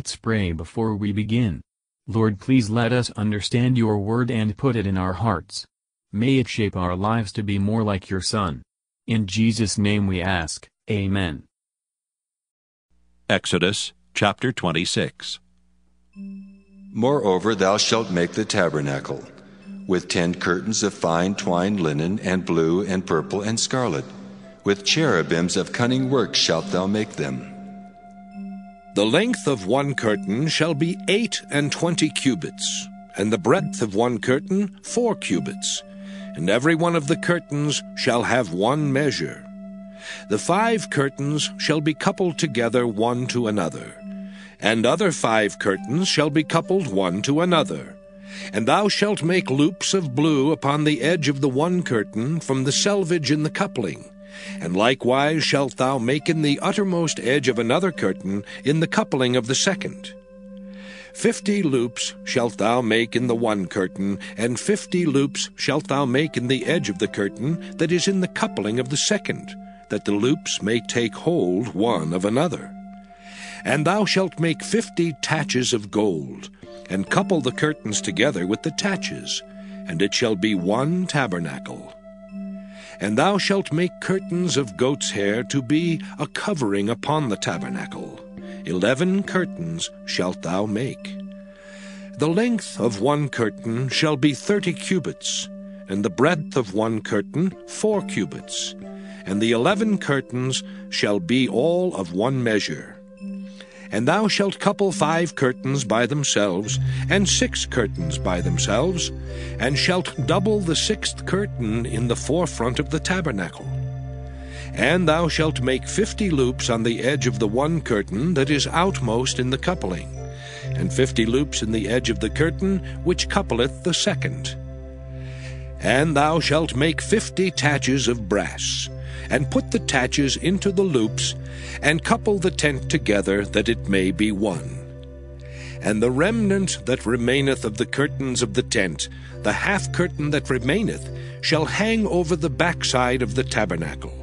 Let's pray before we begin. Lord please let us understand your word and put it in our hearts. May it shape our lives to be more like your Son. In Jesus' name we ask, Amen. Exodus chapter 26. Moreover, thou shalt make the tabernacle, with ten curtains of fine twined linen, and blue, and purple, and scarlet. With cherubims of cunning work shalt thou make them. The length of one curtain shall be eight and twenty cubits, and the breadth of one curtain four cubits, and every one of the curtains shall have one measure. The five curtains shall be coupled together one to another, and other five curtains shall be coupled one to another. And thou shalt make loops of blue upon the edge of the one curtain from the selvage in the coupling. And likewise shalt thou make in the uttermost edge of another curtain in the coupling of the second. Fifty loops shalt thou make in the one curtain, and fifty loops shalt thou make in the edge of the curtain that is in the coupling of the second, that the loops may take hold one of another. And thou shalt make fifty taches of gold, and couple the curtains together with the taches, and it shall be one tabernacle. And thou shalt make curtains of goat's hair to be a covering upon the tabernacle. Eleven curtains shalt thou make. The length of one curtain shall be thirty cubits, and the breadth of one curtain four cubits, and the eleven curtains shall be all of one measure. And thou shalt couple five curtains by themselves, and six curtains by themselves, and shalt double the sixth curtain in the forefront of the tabernacle. And thou shalt make fifty loops on the edge of the one curtain that is outmost in the coupling, and fifty loops in the edge of the curtain which coupleth the second. And thou shalt make fifty taches of brass, and put the taches into the loops, and couple the tent together that it may be one. And the remnant that remaineth of the curtains of the tent, the half curtain that remaineth, shall hang over the backside of the tabernacle.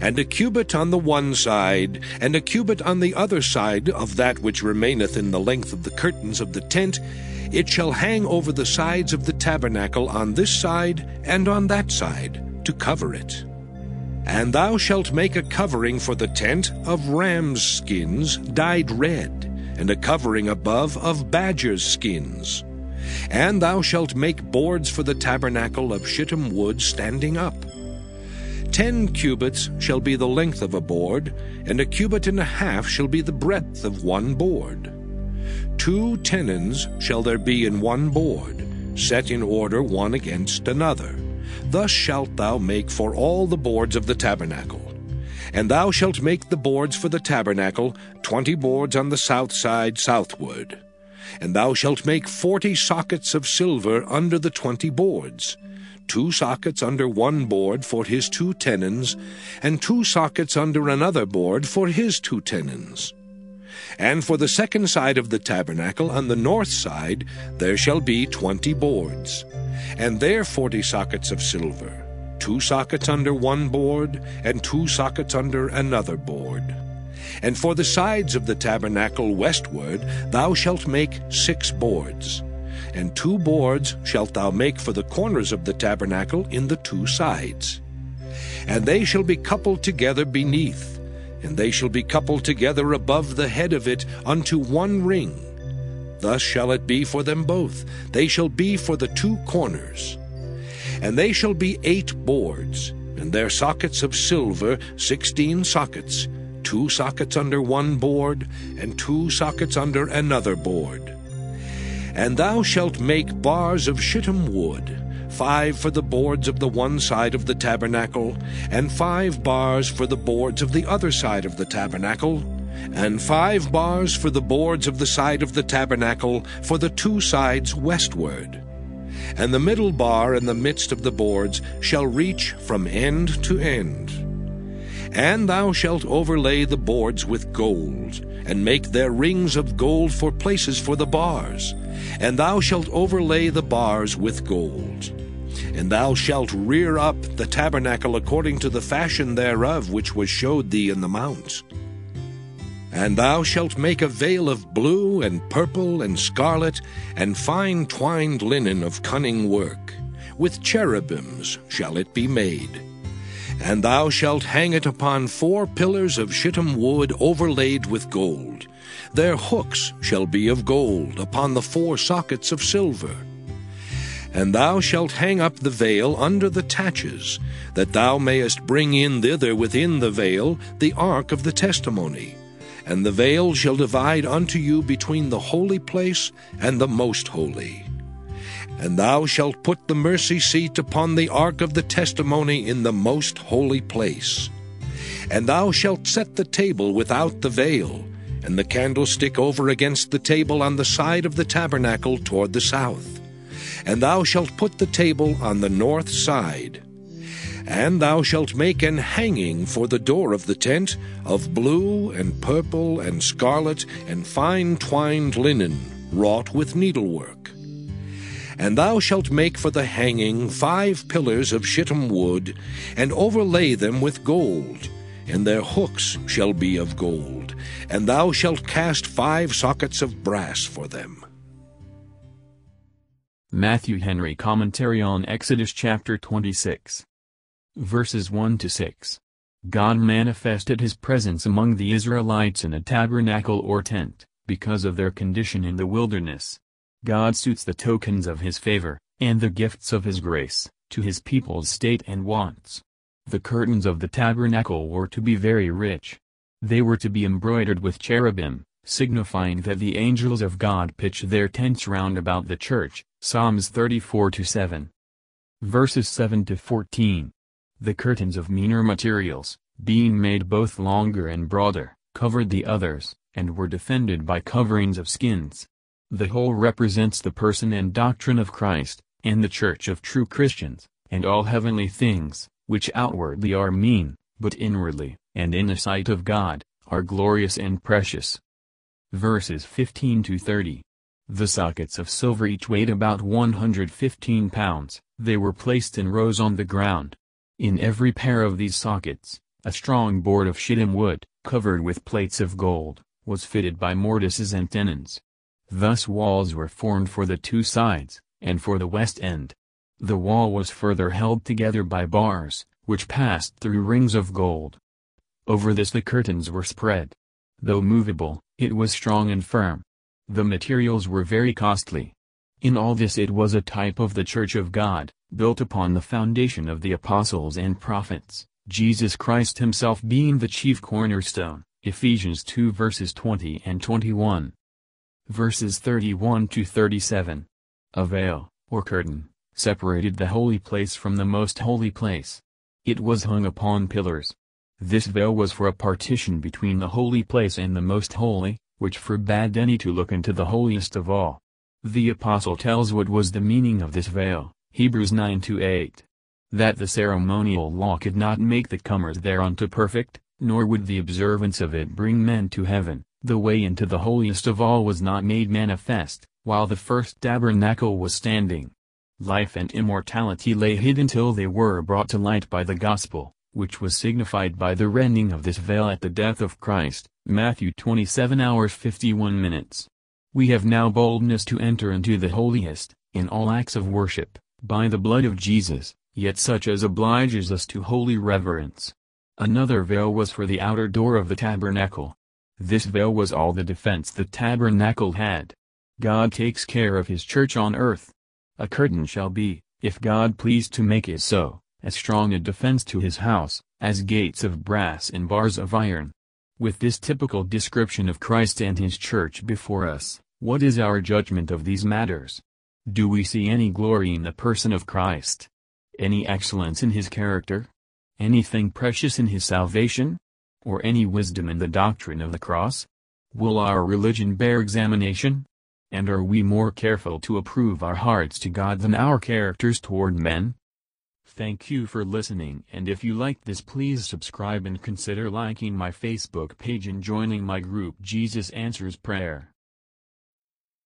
And a cubit on the one side, and a cubit on the other side of that which remaineth in the length of the curtains of the tent, it shall hang over the sides of the tabernacle on this side and on that side, to cover it. And thou shalt make a covering for the tent of rams' skins dyed red, and a covering above of badgers' skins. And thou shalt make boards for the tabernacle of shittim wood standing up. Ten cubits shall be the length of a board, and a cubit and a half shall be the breadth of one board. Two tenons shall there be in one board, set in order one against another. Thus shalt thou make for all the boards of the tabernacle. And thou shalt make the boards for the tabernacle, twenty boards on the south side southward. And thou shalt make forty sockets of silver under the twenty boards, two sockets under one board for his two tenons, and two sockets under another board for his two tenons. And for the second side of the tabernacle, on the north side, there shall be twenty boards, and there forty sockets of silver, two sockets under one board, and two sockets under another board. And for the sides of the tabernacle westward, thou shalt make six boards. And two boards shalt thou make for the corners of the tabernacle in the two sides. And they shall be coupled together beneath, and they shall be coupled together above the head of it unto one ring. Thus shall it be for them both. They shall be for the two corners. And they shall be eight boards, and their sockets of silver sixteen sockets, two sockets under one board, and two sockets under another board. And thou shalt make bars of shittim wood, five for the boards of the one side of the tabernacle, and five bars for the boards of the other side of the tabernacle, and five bars for the boards of the side of the tabernacle for the two sides westward. And the middle bar in the midst of the boards shall reach from end to end. And thou shalt overlay the boards with gold, and make their rings of gold for places for the bars. And thou shalt overlay the bars with gold. And thou shalt rear up the tabernacle according to the fashion thereof which was showed thee in the mount. And thou shalt make a veil of blue and purple and scarlet, and fine twined linen of cunning work. With cherubims shall it be made. And thou shalt hang it upon four pillars of shittim wood overlaid with gold. Their hooks shall be of gold upon the four sockets of silver. And thou shalt hang up the veil under the taches, that thou mayest bring in thither within the veil the ark of the testimony and the veil shall divide unto you between the holy place and the most holy. And thou shalt put the mercy seat upon the ark of the testimony in the most holy place. And thou shalt set the table without the veil, and the candlestick over against the table on the side of the tabernacle toward the south. And thou shalt put the table on the north side. And thou shalt make an hanging for the door of the tent of blue and purple and scarlet and fine twined linen, wrought with needlework. And thou shalt make for the hanging five pillars of shittim wood, and overlay them with gold, and their hooks shall be of gold, and thou shalt cast five sockets of brass for them. Matthew Henry Commentary on Exodus chapter 26 verses 1 to 6. God manifested his presence among the Israelites in a tabernacle or tent, because of their condition in the wilderness. God suits the tokens of his favor, and the gifts of his grace, to his people's state and wants. The curtains of the tabernacle were to be very rich. They were to be embroidered with cherubim, signifying that the angels of God pitch their tents round about the church, Psalms 34-7. Verses 7 to 14. The curtains of meaner materials, being made both longer and broader, covered the others, and were defended by coverings of skins. The whole represents the person and doctrine of Christ, and the church of true Christians, and all heavenly things, which outwardly are mean, but inwardly, and in the sight of God, are glorious and precious. Verses 15 to 30. The sockets of silver each weighed about 115 pounds, they were placed in rows on the ground, in every pair of these sockets, a strong board of shittim wood, covered with plates of gold, was fitted by mortises and tenons. Thus walls were formed for the two sides, and for the west end. The wall was further held together by bars, which passed through rings of gold. Over this the curtains were spread. Though movable, it was strong and firm. The materials were very costly. In all this it was a type of the Church of God, built upon the foundation of the apostles and prophets, Jesus Christ himself being the chief cornerstone. Ephesians 2 verses 20 and 21. Verses 31 to 37. A veil, or curtain, separated the holy place from the most holy place. It was hung upon pillars. This veil was for a partition between the holy place and the most holy, which forbade any to look into the holiest of all. The apostle tells what was the meaning of this veil. Hebrews 9-8. That the ceremonial law could not make the comers thereunto perfect, nor would the observance of it bring men to heaven, the way into the holiest of all was not made manifest, while the first tabernacle was standing. Life and immortality lay hid until they were brought to light by the gospel, which was signified by the rending of this veil at the death of Christ, Matthew 27 hours 51 minutes. We have now boldness to enter into the holiest, in all acts of worship, by the blood of Jesus, yet such as obliges us to holy reverence. Another veil was for the outer door of the tabernacle. This veil was all the defense the tabernacle had. God takes care of his church on earth. A curtain shall be, if God please to make it so, as strong a defense to his house, as gates of brass and bars of iron. With this typical description of Christ and his church before us, what is our judgment of these matters? Do we see any glory in the person of Christ? Any excellence in his character? Anything precious in his salvation? Or any wisdom in the doctrine of the cross? Will our religion bear examination? And are we more careful to approve our hearts to God than our characters toward men? Thank you for listening and if you liked this please subscribe and consider liking my Facebook page and joining my group Jesus Answers Prayer.